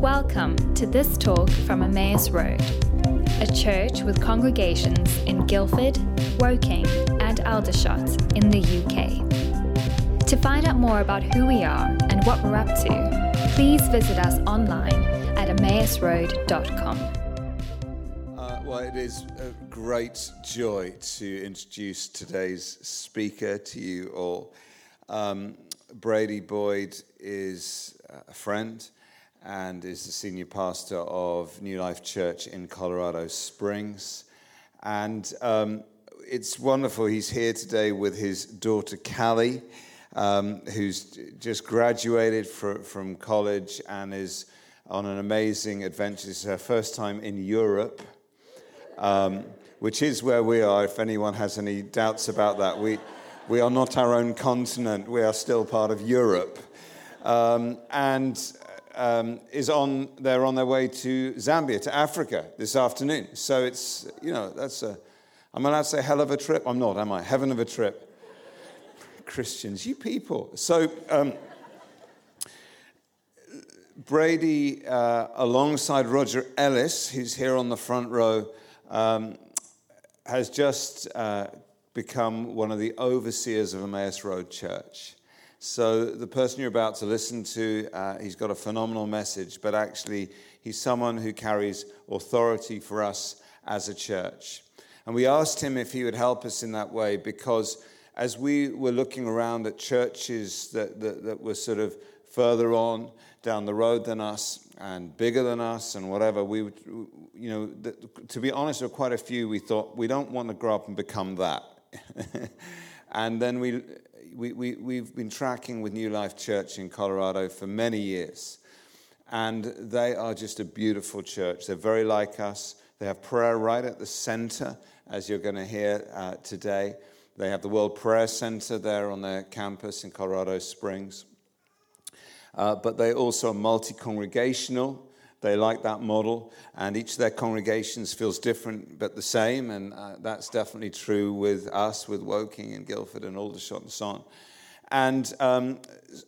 Welcome to this talk from Emmaus Road, a church with congregations in Guildford, Woking, and Aldershot in the UK. To find out more about who we are and what we're up to, please visit us online at emmausroad.com. Uh, well, it is a great joy to introduce today's speaker to you all. Um, Brady Boyd is a friend and is the senior pastor of New Life Church in Colorado Springs. And um, it's wonderful. He's here today with his daughter, Callie, um, who's just graduated for, from college and is on an amazing adventure. Is her first time in Europe, um, which is where we are, if anyone has any doubts about that. We, we are not our own continent, we are still part of Europe. Um, and um, is on, they're on their way to Zambia, to Africa this afternoon. So it's, you know, that's a, I'm allowed to say hell of a trip. I'm not, am I? Heaven of a trip. Christians, you people. So, um, Brady, uh, alongside Roger Ellis, who's here on the front row, um, has just uh, become one of the overseers of Emmaus Road Church. So, the person you're about to listen to, uh, he's got a phenomenal message, but actually, he's someone who carries authority for us as a church. And we asked him if he would help us in that way because as we were looking around at churches that, that, that were sort of further on down the road than us and bigger than us and whatever, we would, you know, to be honest, there were quite a few we thought we don't want to grow up and become that. and then we we, we, we've been tracking with New Life Church in Colorado for many years. And they are just a beautiful church. They're very like us. They have prayer right at the center, as you're going to hear uh, today. They have the World Prayer Center there on their campus in Colorado Springs. Uh, but they also are multi congregational. They like that model, and each of their congregations feels different but the same, and uh, that's definitely true with us, with Woking and Guildford and Aldershot and so on. And um,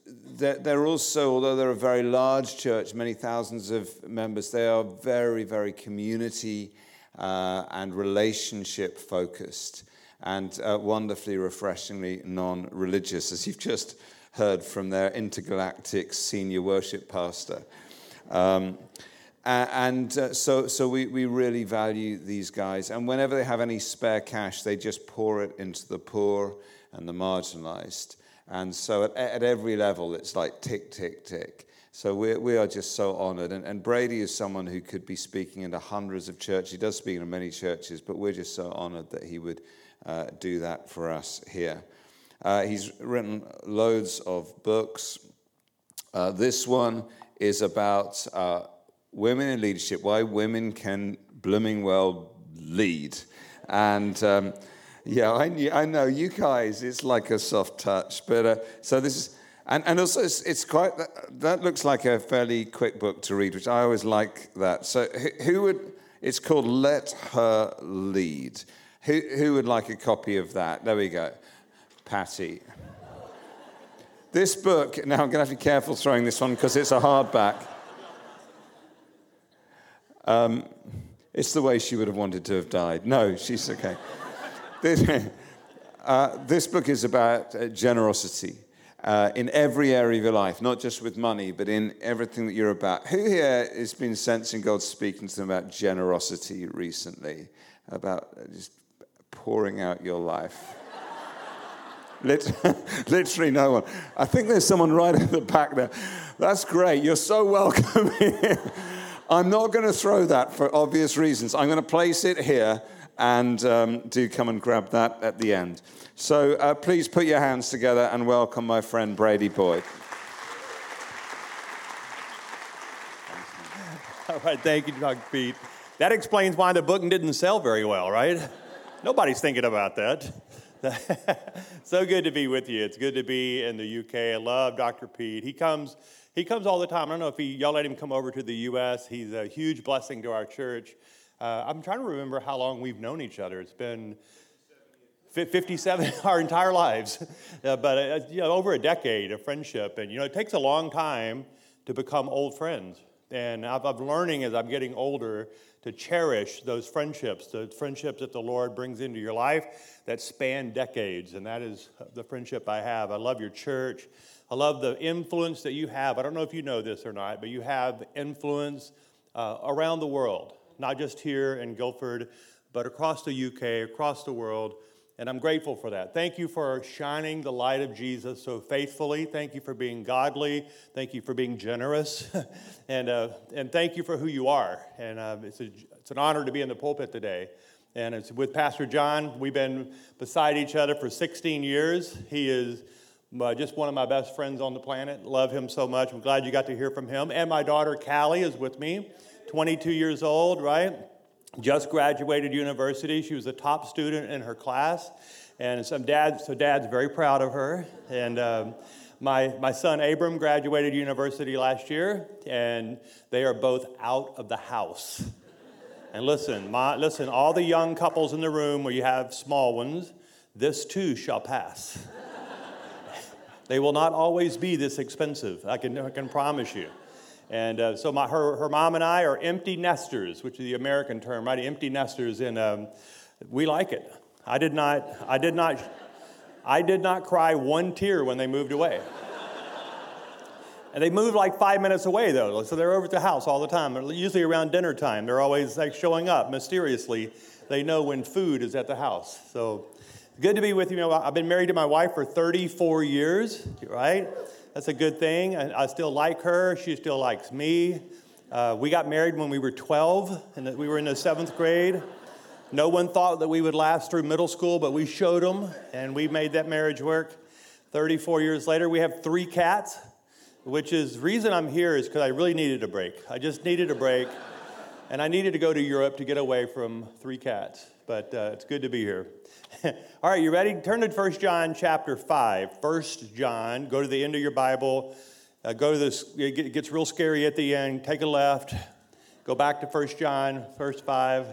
they're, they're, also, although they're a very large church, many thousands of members, they are very, very community uh, and relationship focused and uh, wonderfully, refreshingly non religious, as you've just heard from their intergalactic senior worship pastor. Um, and uh, so, so we, we really value these guys. And whenever they have any spare cash, they just pour it into the poor and the marginalized. And so at, at every level, it's like tick, tick, tick. So we, we are just so honored. And, and Brady is someone who could be speaking into hundreds of churches. He does speak in many churches, but we're just so honored that he would uh, do that for us here. Uh, he's written loads of books. Uh, this one is about uh, women in leadership, why women can blooming well lead. And um, yeah, I, I, know you guys, it's like a soft touch. But uh, so this is, and, and also it's, it's, quite, that looks like a fairly quick book to read, which I always like that. So who would, it's called Let Her Lead. Who, who would like a copy of that? There we go. Patty. This book, now I'm going to have to be careful throwing this one because it's a hardback. Um, it's the way she would have wanted to have died. No, she's okay. this, uh, this, book is about uh, generosity uh, in every area of your life, not just with money, but in everything that you're about. Who here has been sensing God speaking to them about generosity recently? About just pouring out your life? Literally no one. I think there's someone right at the back there. That's great. You're so welcome here. I'm not going to throw that for obvious reasons. I'm going to place it here and um, do come and grab that at the end. So uh, please put your hands together and welcome my friend Brady Boyd. All right, thank you, Dr. Pete. That explains why the book didn't sell very well, right? Nobody's thinking about that. so good to be with you. It's good to be in the UK. I love Dr. Pete. He comes, he comes all the time. I don't know if he, y'all let him come over to the US. He's a huge blessing to our church. Uh, I'm trying to remember how long we've known each other. It's been 57 our entire lives, uh, but uh, you know, over a decade of friendship. And you know, it takes a long time to become old friends. And i I'm learning as I'm getting older to cherish those friendships, the friendships that the Lord brings into your life that span decades. And that is the friendship I have. I love your church. I love the influence that you have. I don't know if you know this or not, but you have influence uh, around the world, not just here in Guildford, but across the UK, across the world. And I'm grateful for that. Thank you for shining the light of Jesus so faithfully. Thank you for being godly. Thank you for being generous. and, uh, and thank you for who you are. And uh, it's, a, it's an honor to be in the pulpit today. And it's with Pastor John. We've been beside each other for 16 years. He is uh, just one of my best friends on the planet. Love him so much. I'm glad you got to hear from him. And my daughter, Callie, is with me, 22 years old, right? Just graduated university. She was a top student in her class. And some dad, so dad's very proud of her. And um, my, my son Abram graduated university last year, and they are both out of the house. And listen, my, listen, all the young couples in the room where you have small ones, this too shall pass. they will not always be this expensive, I can, I can promise you. And uh, so my, her, her mom and I are empty nesters, which is the American term, right? Empty nesters, and um, we like it. I did not, I did not, I did not cry one tear when they moved away. and they moved like five minutes away though, so they're over at the house all the time. Usually around dinner time, they're always like showing up mysteriously. They know when food is at the house. So good to be with you. I've been married to my wife for 34 years, right? That's a good thing. I, I still like her. She still likes me. Uh, we got married when we were 12, and we were in the seventh grade. No one thought that we would last through middle school, but we showed them, and we made that marriage work. 34 years later, we have three cats, which is reason I'm here is because I really needed a break. I just needed a break, and I needed to go to Europe to get away from three cats. But uh, it's good to be here. All right, you ready? Turn to 1 John chapter 5. 1 John, go to the end of your Bible. Uh, go to this, it gets real scary at the end. Take a left. Go back to 1 John, verse 5.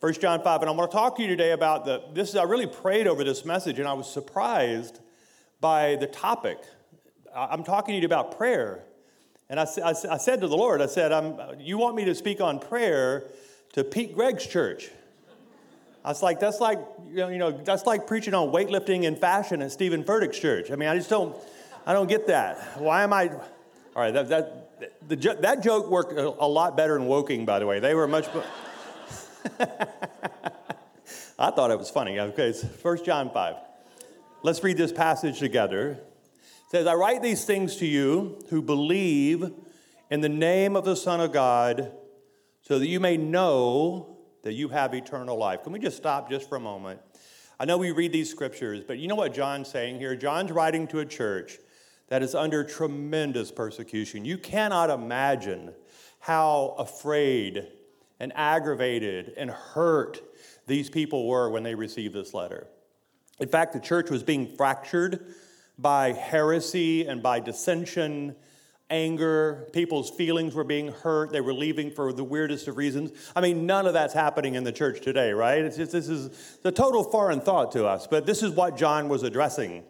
1 John 5. And I'm going to talk to you today about the, this is, I really prayed over this message and I was surprised by the topic. I'm talking to you about prayer. And I, I, I said to the Lord, I said, I'm, you want me to speak on prayer to Pete Greig's church. I was like, that's like, you know, you know, that's like preaching on weightlifting and fashion at Steven Furtick's church. I mean, I just don't, I don't get that. Why am I? All right, that that the, that joke worked a, a lot better in Woking, by the way. They were much. I thought it was funny. Okay, it's 1 John 5. Let's read this passage together. It says, I write these things to you who believe in the name of the Son of God, so that you may know that you have eternal life. Can we just stop just for a moment? I know we read these scriptures, but you know what John's saying here? John's writing to a church that is under tremendous persecution. You cannot imagine how afraid and aggravated and hurt these people were when they received this letter. In fact, the church was being fractured by heresy and by dissension anger, people's feelings were being hurt, they were leaving for the weirdest of reasons. I mean, none of that's happening in the church today, right? It's just, this is a total foreign thought to us, but this is what John was addressing.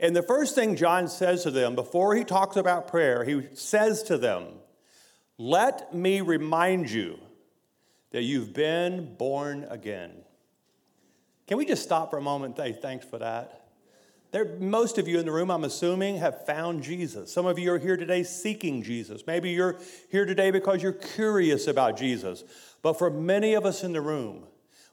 And the first thing John says to them before he talks about prayer, he says to them, Let me remind you that you've been born again. Can we just stop for a moment and say thanks for that? There, most of you in the room, I'm assuming, have found Jesus. Some of you are here today seeking Jesus. Maybe you're here today because you're curious about Jesus. But for many of us in the room,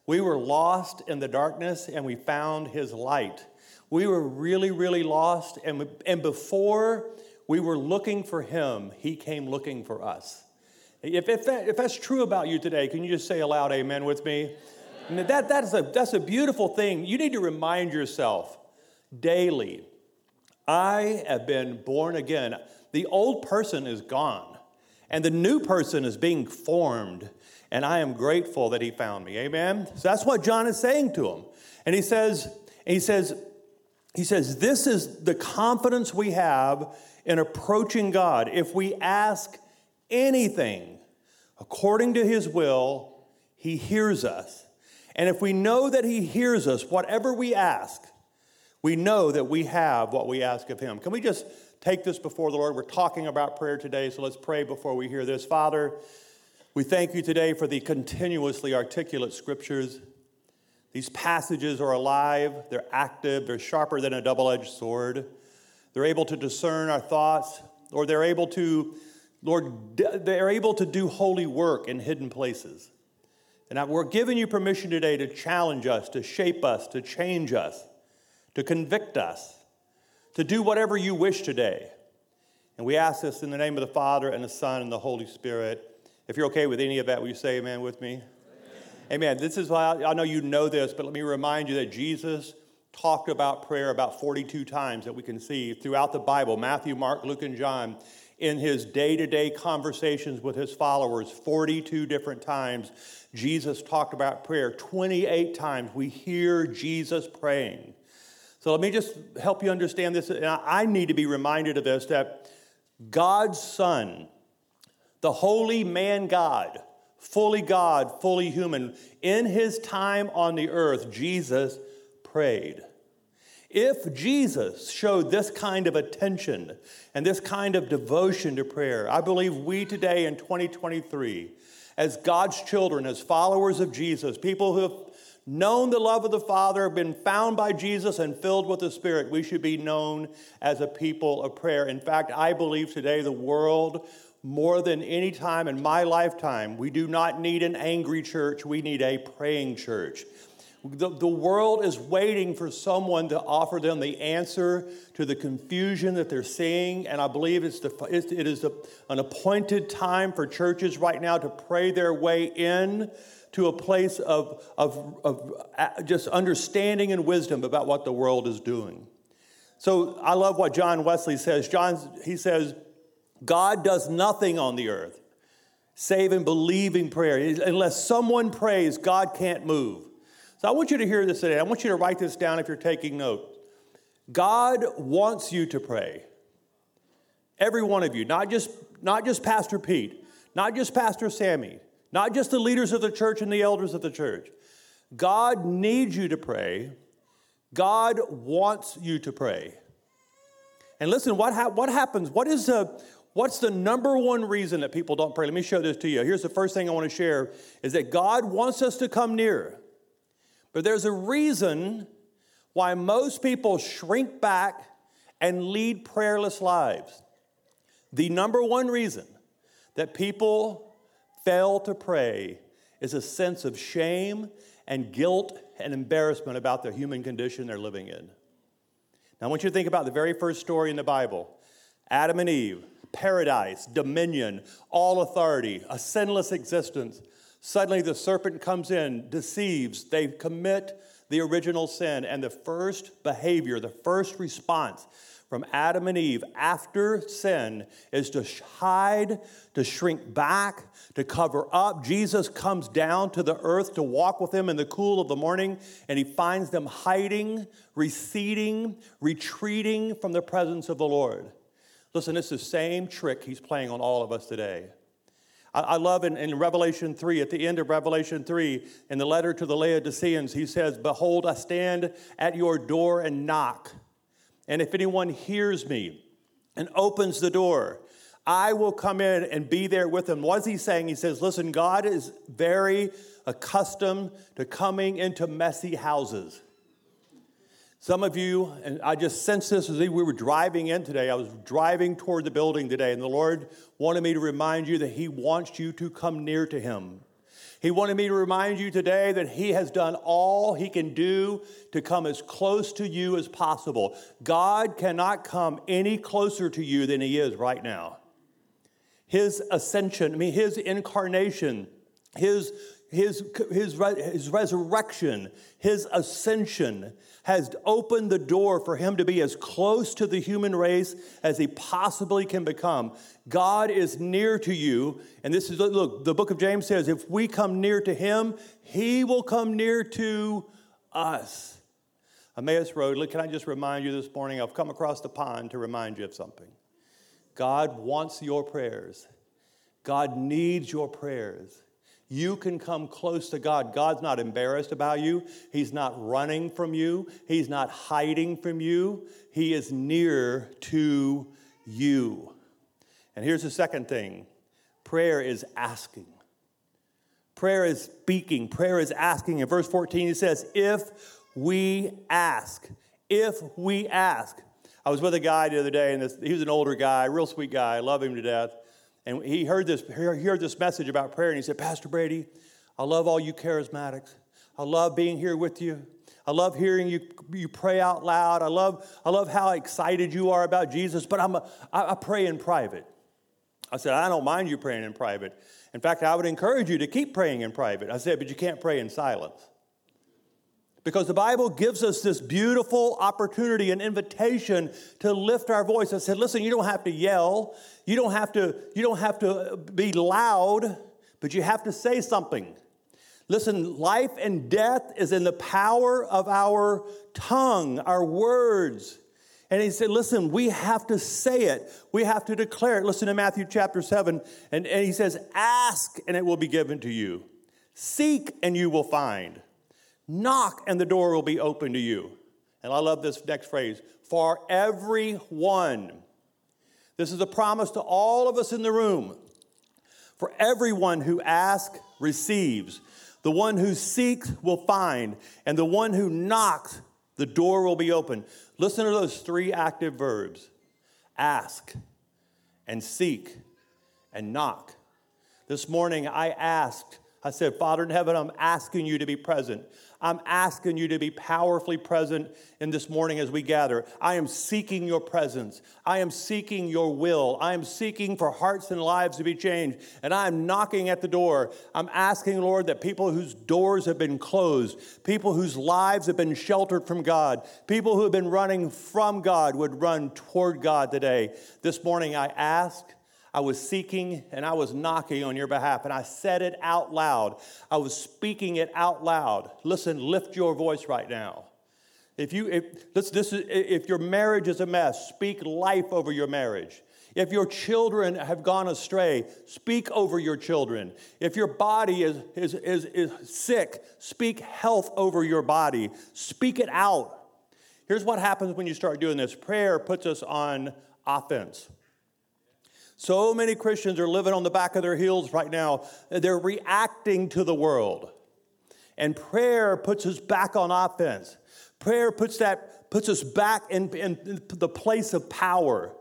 we were lost in the darkness and we found his light. We were really, really lost. And, we, and before we were looking for him, he came looking for us. If, if, that, if that's true about you today, can you just say aloud amen with me? That, that's, a, that's a beautiful thing. You need to remind yourself daily. I have been born again. The old person is gone, and the new person is being formed, and I am grateful that he found me. Amen. So that's what John is saying to him. And he says, he says, he says, this is the confidence we have in approaching God. If we ask anything according to his will, he hears us. And if we know that he hears us, whatever we ask, we know that we have what we ask of Him. Can we just take this before the Lord? We're talking about prayer today, so let's pray before we hear this. Father, we thank you today for the continuously articulate scriptures. These passages are alive, they're active, they're sharper than a double edged sword. They're able to discern our thoughts, or they're able to, Lord, they're able to do holy work in hidden places. And we're giving you permission today to challenge us, to shape us, to change us, to convict us, to do whatever you wish today. And we ask this in the name of the Father and the Son and the Holy Spirit. If you're okay with any of that, will you say amen with me? Amen. amen. This is why I know you know this, but let me remind you that Jesus talked about prayer about 42 times that we can see throughout the Bible Matthew, Mark, Luke, and John. In his day to day conversations with his followers, 42 different times, Jesus talked about prayer. 28 times we hear Jesus praying. So let me just help you understand this. And I need to be reminded of this that God's Son, the holy man God, fully God, fully human, in his time on the earth, Jesus prayed. If Jesus showed this kind of attention and this kind of devotion to prayer, I believe we today in 2023, as God's children, as followers of Jesus, people who have known the love of the Father, been found by Jesus, and filled with the Spirit, we should be known as a people of prayer. In fact, I believe today the world, more than any time in my lifetime, we do not need an angry church, we need a praying church. The, the world is waiting for someone to offer them the answer to the confusion that they're seeing. And I believe it's the, it is an appointed time for churches right now to pray their way in to a place of, of, of just understanding and wisdom about what the world is doing. So I love what John Wesley says. John, he says, God does nothing on the earth save in believing prayer. Unless someone prays, God can't move. So I want you to hear this today. I want you to write this down if you're taking note. God wants you to pray. Every one of you, not just, not just Pastor Pete, not just Pastor Sammy, not just the leaders of the church and the elders of the church. God needs you to pray. God wants you to pray. And listen, what, ha- what happens? What is the, what's the number one reason that people don't pray? Let me show this to you. Here's the first thing I want to share is that God wants us to come near. But there's a reason why most people shrink back and lead prayerless lives. The number one reason that people fail to pray is a sense of shame and guilt and embarrassment about the human condition they're living in. Now, I want you to think about the very first story in the Bible Adam and Eve, paradise, dominion, all authority, a sinless existence. Suddenly, the serpent comes in, deceives, they commit the original sin. And the first behavior, the first response from Adam and Eve after sin is to hide, to shrink back, to cover up. Jesus comes down to the earth to walk with them in the cool of the morning, and he finds them hiding, receding, retreating from the presence of the Lord. Listen, it's the same trick he's playing on all of us today. I, love in, in Revelation 3, at the end of Revelation 3, in the letter to the Laodiceans, he says, Behold, I stand at your door and knock. And if anyone hears me and opens the door, I will come in and be there with him. What's he saying? He says, Listen, God is very accustomed to coming into messy houses. Some of you, and I just sensed this as we were driving in today. I was driving toward the building today, and the Lord wanted me to remind you that He wants you to come near to Him. He wanted me to remind you today that He has done all He can do to come as close to you as possible. God cannot come any closer to you than He is right now. His ascension, I mean, His incarnation, His his, his, his resurrection, his ascension has opened the door for him to be as close to the human race as he possibly can become. God is near to you. And this is, look, the book of James says, if we come near to him, he will come near to us. Emmaus Road, look, can I just remind you this morning? I've come across the pond to remind you of something. God wants your prayers, God needs your prayers. You can come close to God. God's not embarrassed about you, He's not running from you, He's not hiding from you. He is near to you. And here's the second thing prayer is asking. Prayer is speaking. Prayer is asking. In verse 14, he says, If we ask, if we ask. I was with a guy the other day, and this, he was an older guy, real sweet guy. I love him to death. And he heard this, he heard this message about prayer, and he said, Pastor Brady, I love all you charismatics. I love being here with you. I love hearing you, you pray out loud. I love, I love how excited you are about Jesus, but I'm a, I, I pray in private. I said, I don't mind you praying in private. In fact, I would encourage you to keep praying in private. I said, but you can't pray in silence. Because the Bible gives us this beautiful opportunity and invitation to lift our voice. I said, listen, you don't have to yell, you don't have to, you don't have to be loud, but you have to say something. Listen, life and death is in the power of our tongue, our words. And he said, Listen, we have to say it. We have to declare it. Listen to Matthew chapter 7. And, and he says, Ask and it will be given to you. Seek and you will find. Knock and the door will be open to you. And I love this next phrase for everyone. This is a promise to all of us in the room. For everyone who asks receives. The one who seeks will find, and the one who knocks, the door will be open. Listen to those three active verbs ask, and seek, and knock. This morning I asked, I said, Father in heaven, I'm asking you to be present. I'm asking you to be powerfully present in this morning as we gather. I am seeking your presence. I am seeking your will. I am seeking for hearts and lives to be changed. And I am knocking at the door. I'm asking, Lord, that people whose doors have been closed, people whose lives have been sheltered from God, people who have been running from God would run toward God today. This morning I ask I was seeking and I was knocking on your behalf, and I said it out loud. I was speaking it out loud. Listen, lift your voice right now. If, you, if, this, this is, if your marriage is a mess, speak life over your marriage. If your children have gone astray, speak over your children. If your body is, is, is, is sick, speak health over your body. Speak it out. Here's what happens when you start doing this prayer puts us on offense. So many Christians are living on the back of their heels right now. They're reacting to the world. And prayer puts us back on offense. Prayer puts, that, puts us back in, in the place of power.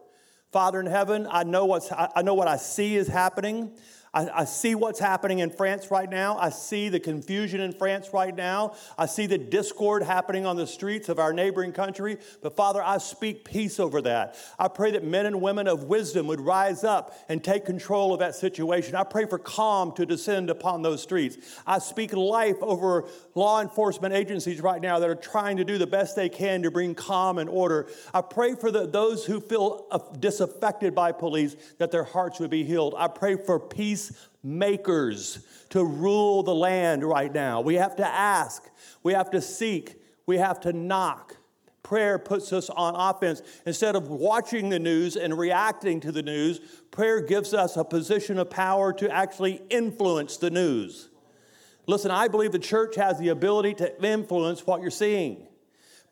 Father in heaven, I know, what's, I know what I see is happening. I, I, see what's happening in France right now. I see the confusion in France right now. I see the discord happening on the streets of our neighboring country. But Father, I speak peace over that. I pray that men and women of wisdom would rise up and take control of that situation. I pray for calm to descend upon those streets. I speak life over law enforcement agencies right now that are trying to do the best they can to bring calm and order. I pray for the, those who feel uh, disaffected by police that their hearts would be healed. I pray for peace peacemakers to rule the land right now. We have to ask, we have to seek, we have to knock. Prayer puts us on offense. Instead of watching the news and reacting to the news, prayer gives us a position of power to actually influence the news. Listen, I believe the church has the ability to influence what you're seeing.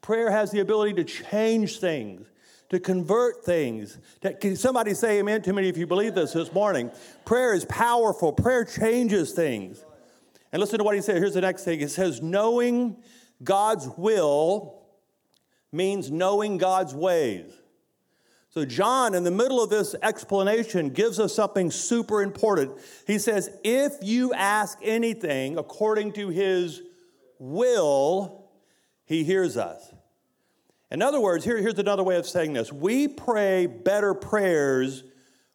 Prayer has the ability to change things to convert things. Can somebody say amen to me if you believe this this morning? Prayer is powerful, prayer changes things. And listen to what he said. Here's the next thing it says, knowing God's will means knowing God's ways. So, John, in the middle of this explanation, gives us something super important. He says, If you ask anything according to his will, he hears us. In other words, here, here's another way of saying this we pray better prayers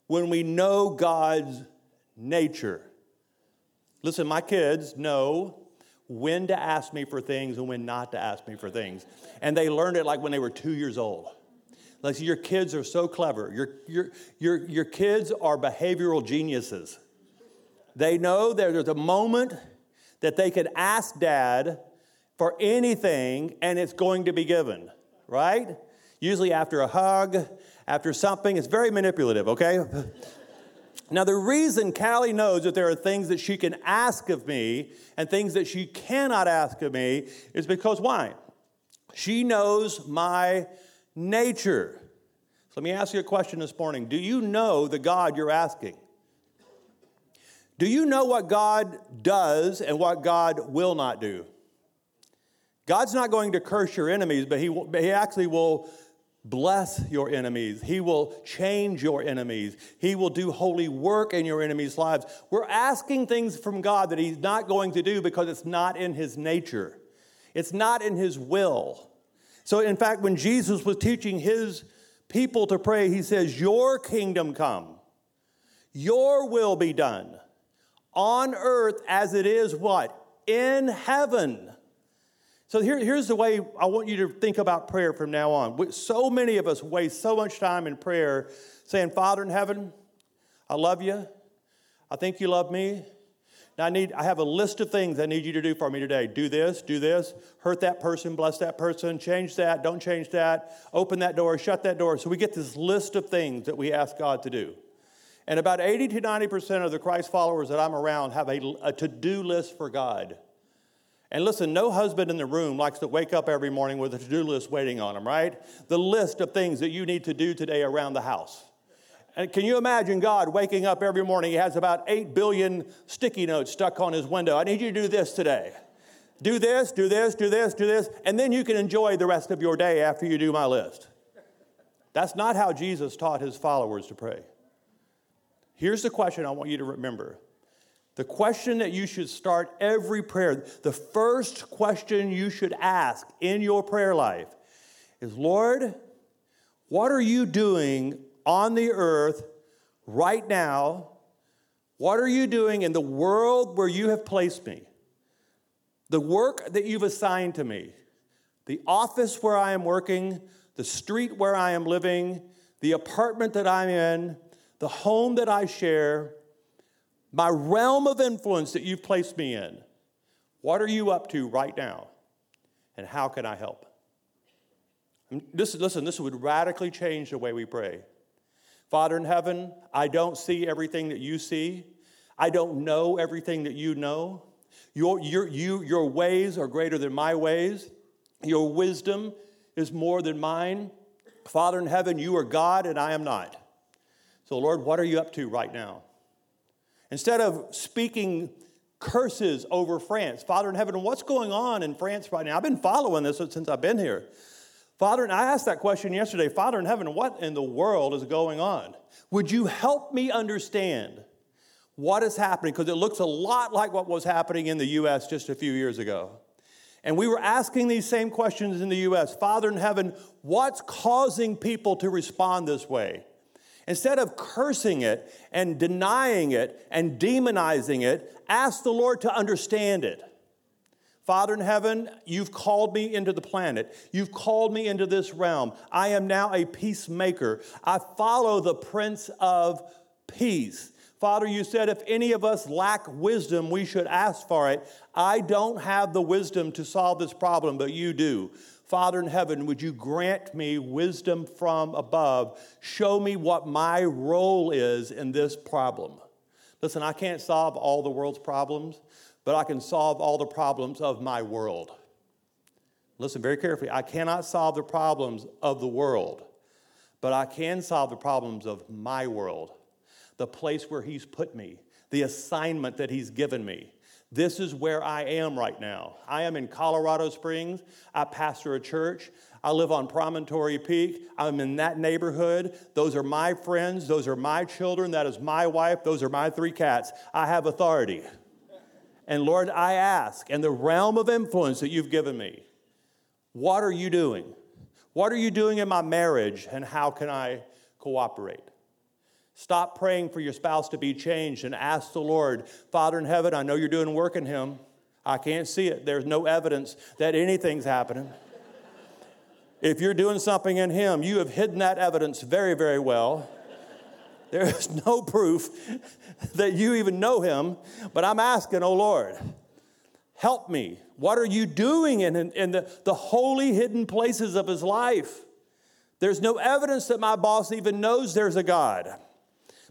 when we know God's nature. Listen, my kids know when to ask me for things and when not to ask me for things. And they learned it like when they were two years old. Like your kids are so clever. Your, your, your, your kids are behavioral geniuses. They know that there's a moment that they can ask dad for anything and it's going to be given right? Usually after a hug, after something. It's very manipulative, okay? Now, the reason Callie knows that there are things that she can ask of me and things that she cannot ask of me is because why? She knows my nature. So let me ask you a question this morning. Do you know the God you're asking? Do you know what God does and what God will not do? God's not going to curse your enemies, but He, will, he actually will bless your enemies. He will change your enemies. He will do holy work in your enemies' lives. We're asking things from God that He's not going to do because it's not in His nature, it's not in His will. So, in fact, when Jesus was teaching His people to pray, He says, Your kingdom come, your will be done on earth as it is what? In heaven. So here, here's the way I want you to think about prayer from now on. So many of us waste so much time in prayer saying, Father in heaven, I love you. I think you love me. Now I need I have a list of things I need you to do for me today. Do this, do this, hurt that person, bless that person, change that, don't change that, open that door, shut that door. So we get this list of things that we ask God to do. And about 80 to 90% of the Christ followers that I'm around have a, a to-do list for God. And listen, no husband in the room likes to wake up every morning with a to do list waiting on him, right? The list of things that you need to do today around the house. And can you imagine God waking up every morning? He has about 8 billion sticky notes stuck on his window. I need you to do this today. Do this, do this, do this, do this, and then you can enjoy the rest of your day after you do my list. That's not how Jesus taught his followers to pray. Here's the question I want you to remember the question that you should start every prayer, the first question you should ask in your prayer life is Lord, what are you doing on the earth right now? What are you doing in the world where you have placed me? The work that you've assigned to me, the office where I am working, the street where I am living, the apartment that I'm in, the home that I share my realm of influence that you've placed me in. What are you up to right now? And how can I help? This, listen, this would radically change the way we pray. Father in heaven, I don't see everything that you see. I don't know everything that you know. Your, your, you, your ways are greater than my ways. Your wisdom is more than mine. Father in heaven, you are God and I am not. So, Lord, what are you up to right now? Instead of speaking curses over France, Father in heaven, what's going on in France right now? I've been following this since I've been here. Father, and I asked that question yesterday Father in heaven, what in the world is going on? Would you help me understand what is happening? Because it looks a lot like what was happening in the U.S. just a few years ago. And we were asking these same questions in the U.S. Father in heaven, what's causing people to respond this way? Instead of cursing it and denying it and demonizing it, ask the Lord to understand it. Father in heaven, you've called me into the planet. You've called me into this realm. I am now a peacemaker. I follow the Prince of Peace. Father, you said if any of us lack wisdom, we should ask for it. I don't have the wisdom to solve this problem, but you do. Father in heaven, would you grant me wisdom from above? Show me what my role is in this problem. Listen, I can't solve all the world's problems, but I can solve all the problems of my world. Listen very carefully. I cannot solve the problems of the world, but I can solve the problems of my world, the place where He's put me, the assignment that He's given me. This is where I am right now. I am in Colorado Springs. I pastor a church. I live on Promontory Peak. I'm in that neighborhood. Those are my friends. Those are my children. That is my wife. Those are my three cats. I have authority. And Lord, I ask, in the realm of influence that you've given me, what are you doing? What are you doing in my marriage, and how can I cooperate? Stop praying for your spouse to be changed and ask the Lord, Father in heaven, I know you're doing work in him. I can't see it. There's no evidence that anything's happening. if you're doing something in him, you have hidden that evidence very, very well. There is no proof that you even know him, but I'm asking, oh Lord, help me. What are you doing in, in the, the holy hidden places of his life? There's no evidence that my boss even knows there's a God.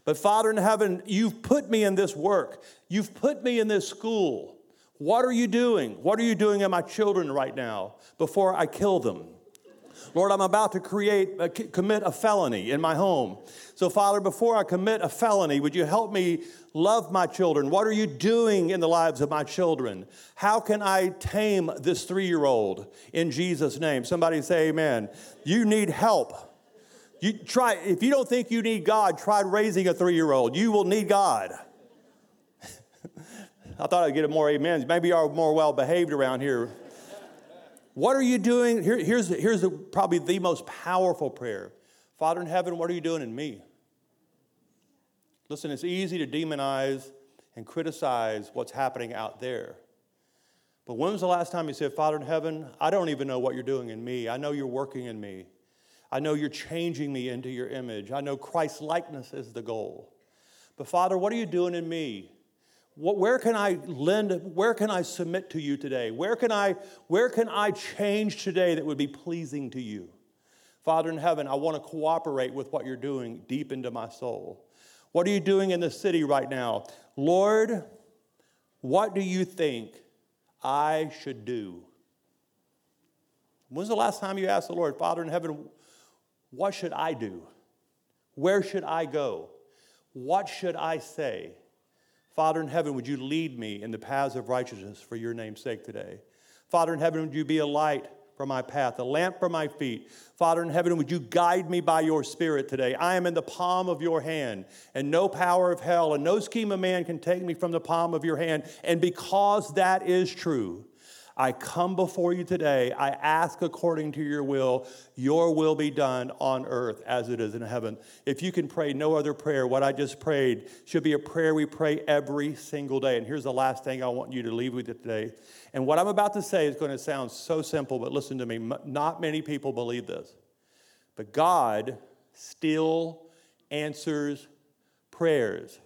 But Father in heaven, you've put me in this work. You've put me in this school. What are you doing? What are you doing in my children right now before I kill them? Lord, I'm about to create, uh, commit a felony in my home. So, Father, before I commit a felony, would you help me love my children? What are you doing in the lives of my children? How can I tame this three year old in Jesus' name? Somebody say, Amen. You need help. You try, if you don't think you need God, try raising a three year old. You will need God. I thought I'd get a more amens. Maybe you are more well behaved around here. What are you doing? Here, here's here's the, probably the most powerful prayer Father in heaven, what are you doing in me? Listen, it's easy to demonize and criticize what's happening out there. But when was the last time you said, Father in heaven, I don't even know what you're doing in me. I know you're working in me. I know you're changing me into your image. I know Christ likeness is the goal. But Father, what are you doing in me? What, where can I lend, where can I submit to you today? Where can, I, where can I change today that would be pleasing to you? Father in heaven, I want to cooperate with what you're doing deep into my soul. What are you doing in the city right now? Lord, what do you think I should do? When's the last time you asked the Lord, Father in heaven, what should I do? Where should I go? What should I say? Father in heaven, would you lead me in the paths of righteousness for your name's sake today? Father in heaven, would you be a light for my path, a lamp for my feet? Father in heaven, would you guide me by your spirit today? I am in the palm of your hand, and no power of hell and no scheme of man can take me from the palm of your hand. And because that is true, I come before you today. I ask according to your will, your will be done on earth as it is in heaven. If you can pray no other prayer, what I just prayed should be a prayer we pray every single day. And here's the last thing I want you to leave with today. And what I'm about to say is going to sound so simple, but listen to me. Not many people believe this. But God still answers prayers.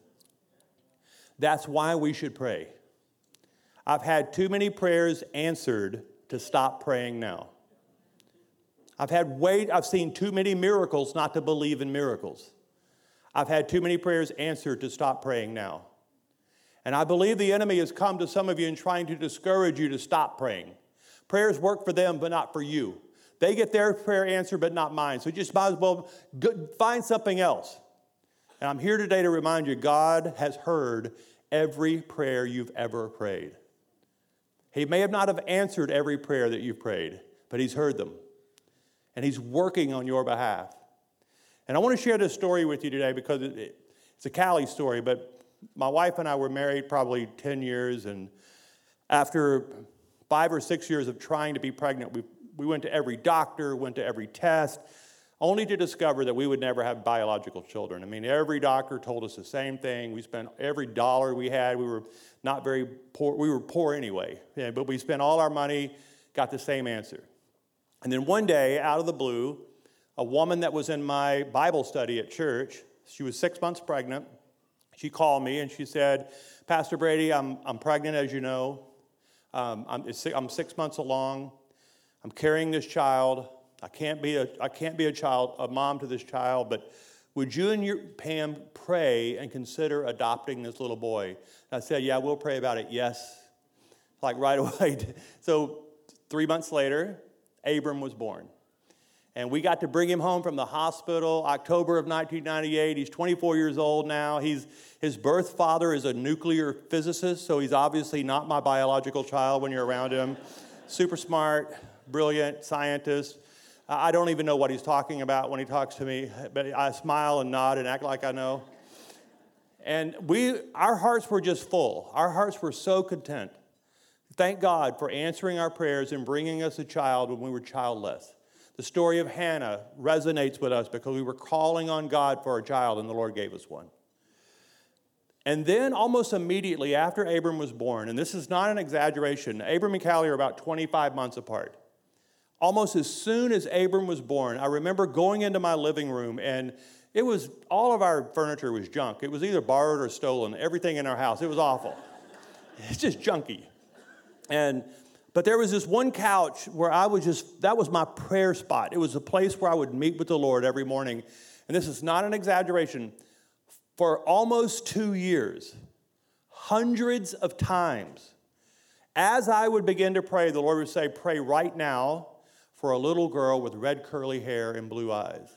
That's why we should pray. I've had too many prayers answered to stop praying now. I've had wait, I've seen too many miracles not to believe in miracles. I've had too many prayers answered to stop praying now. And I believe the enemy has come to some of you and trying to discourage you to stop praying. Prayers work for them, but not for you. They get their prayer answered, but not mine. So just might as well find something else. And I'm here today to remind you God has heard every prayer you've ever prayed. He may have not have answered every prayer that you've prayed, but he's heard them. And he's working on your behalf. And I want to share this story with you today because it's a Callie story, but my wife and I were married probably 10 years, and after five or six years of trying to be pregnant, we, we went to every doctor, went to every test, only to discover that we would never have biological children. I mean, every doctor told us the same thing. We spent every dollar we had. We were not very poor. We were poor anyway, yeah, but we spent all our money, got the same answer. And then one day, out of the blue, a woman that was in my Bible study at church, she was six months pregnant. She called me and she said, Pastor Brady, I'm, I'm pregnant, as you know. Um, I'm, I'm six months along. I'm carrying this child. I can't be a, I can't be a child, a mom to this child, but would you and your Pam pray and consider adopting this little boy? And I said, yeah, we'll pray about it. Yes. Like right away. so three months later, Abram was born. And we got to bring him home from the hospital October of 1998. He's 24 years old now. He's, his birth father is a nuclear physicist, so he's obviously not my biological child when you're around him. Super smart, brilliant scientist. I don't even know what he's talking about when he talks to me, but I smile and nod and act like I know. And we, our hearts were just full. Our hearts were so content. Thank God for answering our prayers and bringing us a child when we were childless. The story of Hannah resonates with us because we were calling on God for a child and the Lord gave us one. And then, almost immediately after Abram was born, and this is not an exaggeration, Abram and Callie are about 25 months apart almost as soon as Abram was born, I remember going into my living room and it was all of our furniture was junk. It was either borrowed or stolen. Everything in our house. It was awful. It's just junky. And but there was this one couch where I was just that was my prayer spot. It was a place where I would meet with the Lord every morning. And this is not an exaggeration. For almost two years, hundreds of times, as I would begin to pray, the Lord would say, Pray right now for a little girl with red curly hair and blue eyes.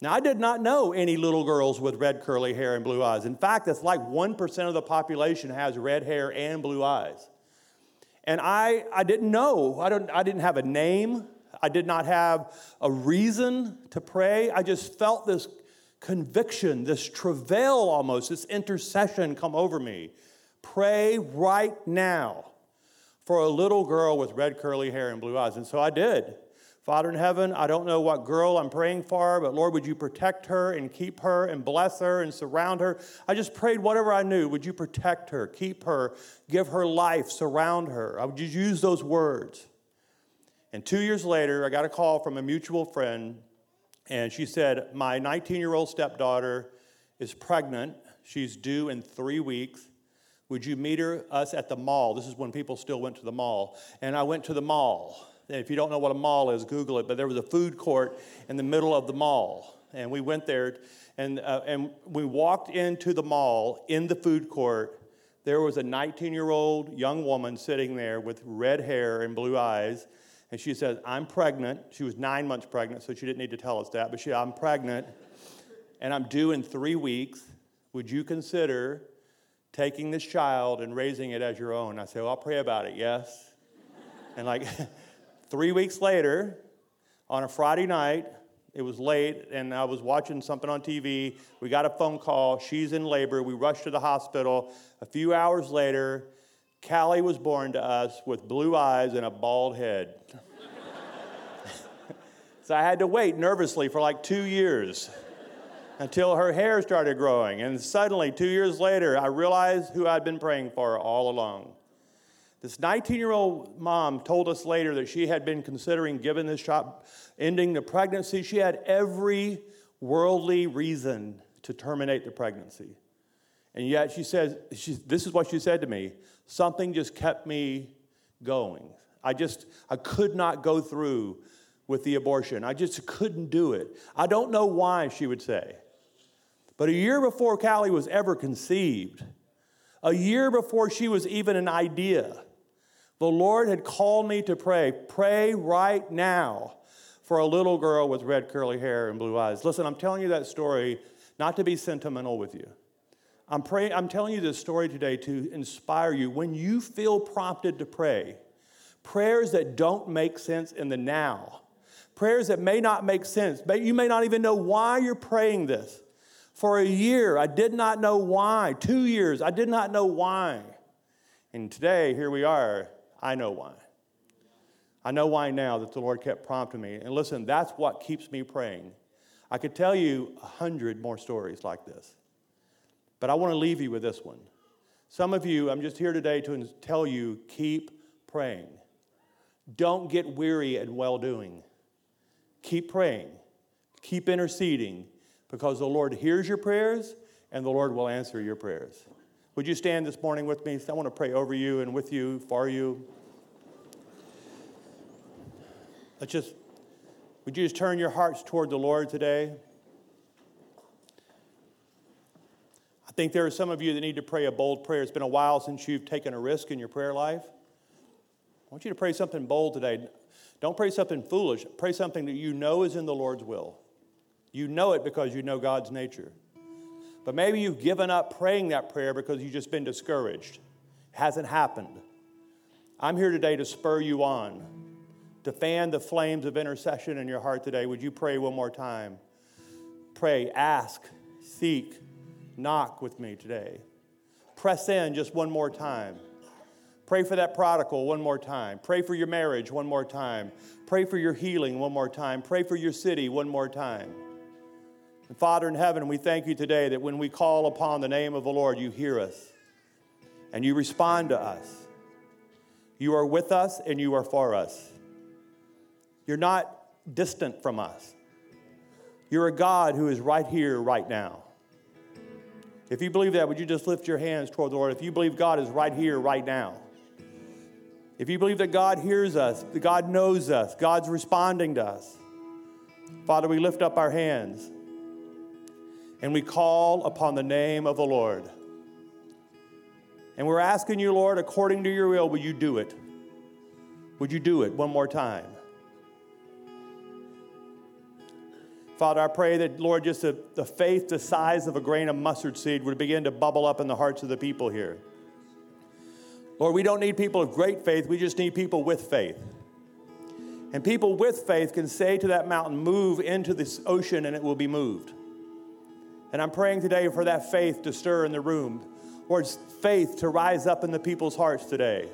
Now, I did not know any little girls with red curly hair and blue eyes. In fact, it's like 1% of the population has red hair and blue eyes. And I, I didn't know. I, don't, I didn't have a name. I did not have a reason to pray. I just felt this conviction, this travail almost, this intercession come over me. Pray right now for a little girl with red curly hair and blue eyes. And so I did. Father in heaven, I don't know what girl I'm praying for, but Lord, would you protect her and keep her and bless her and surround her? I just prayed whatever I knew. Would you protect her, keep her, give her life, surround her? I would just use those words. And two years later, I got a call from a mutual friend, and she said, My 19 year old stepdaughter is pregnant. She's due in three weeks. Would you meet her, us at the mall? This is when people still went to the mall. And I went to the mall. If you don't know what a mall is, Google it. But there was a food court in the middle of the mall. And we went there and, uh, and we walked into the mall in the food court. There was a 19 year old young woman sitting there with red hair and blue eyes. And she said, I'm pregnant. She was nine months pregnant, so she didn't need to tell us that. But she, I'm pregnant and I'm due in three weeks. Would you consider taking this child and raising it as your own? I said, Well, I'll pray about it, yes. and like, Three weeks later, on a Friday night, it was late, and I was watching something on TV. We got a phone call. She's in labor. We rushed to the hospital. A few hours later, Callie was born to us with blue eyes and a bald head. so I had to wait nervously for like two years until her hair started growing. And suddenly, two years later, I realized who I'd been praying for all along. This 19 year old mom told us later that she had been considering giving this shot, ending the pregnancy. She had every worldly reason to terminate the pregnancy. And yet she says, she, this is what she said to me something just kept me going. I just, I could not go through with the abortion. I just couldn't do it. I don't know why, she would say. But a year before Callie was ever conceived, a year before she was even an idea, the Lord had called me to pray. Pray right now for a little girl with red curly hair and blue eyes. Listen, I'm telling you that story not to be sentimental with you. I'm, praying, I'm telling you this story today to inspire you. When you feel prompted to pray, prayers that don't make sense in the now, prayers that may not make sense, but you may not even know why you're praying this. For a year, I did not know why. Two years, I did not know why. And today, here we are, I know why. I know why now that the Lord kept prompting me. And listen, that's what keeps me praying. I could tell you a hundred more stories like this, but I want to leave you with this one. Some of you, I'm just here today to tell you keep praying. Don't get weary in well doing. Keep praying, keep interceding, because the Lord hears your prayers and the Lord will answer your prayers. Would you stand this morning with me? I want to pray over you and with you, for you. Let's just, would you just turn your hearts toward the Lord today? I think there are some of you that need to pray a bold prayer. It's been a while since you've taken a risk in your prayer life. I want you to pray something bold today. Don't pray something foolish. Pray something that you know is in the Lord's will. You know it because you know God's nature. But maybe you've given up praying that prayer because you've just been discouraged. It hasn't happened. I'm here today to spur you on, to fan the flames of intercession in your heart today. Would you pray one more time? Pray, ask, seek, knock with me today. Press in just one more time. Pray for that prodigal one more time. Pray for your marriage one more time. Pray for your healing one more time. Pray for your city one more time. And Father in heaven, we thank you today that when we call upon the name of the Lord, you hear us and you respond to us. You are with us and you are for us. You're not distant from us. You're a God who is right here, right now. If you believe that, would you just lift your hands toward the Lord? If you believe God is right here, right now. If you believe that God hears us, that God knows us, God's responding to us. Father, we lift up our hands. And we call upon the name of the Lord. And we're asking you, Lord, according to your will, will you do it? Would you do it one more time? Father, I pray that, Lord, just the, the faith the size of a grain of mustard seed would begin to bubble up in the hearts of the people here. Lord, we don't need people of great faith, we just need people with faith. And people with faith can say to that mountain, Move into this ocean, and it will be moved. And I'm praying today for that faith to stir in the room, Lord, faith to rise up in the people's hearts today.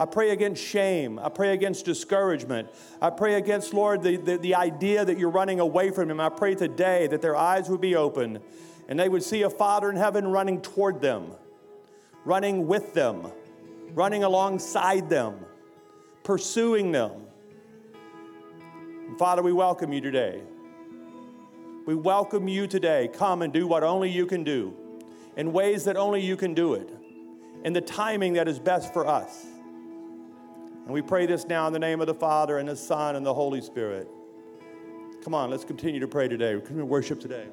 I pray against shame. I pray against discouragement. I pray against, Lord, the, the, the, idea that you're running away from Him. I pray today that their eyes would be open and they would see a Father in heaven running toward them, running with them, running alongside them, pursuing them. And Father, we welcome you today. We welcome you today. Come and do what only you can do in ways that only you can do it, in the timing that is best for us. And we pray this now in the name of the Father and the Son and the Holy Spirit. Come on, let's continue to pray today. Going to worship today.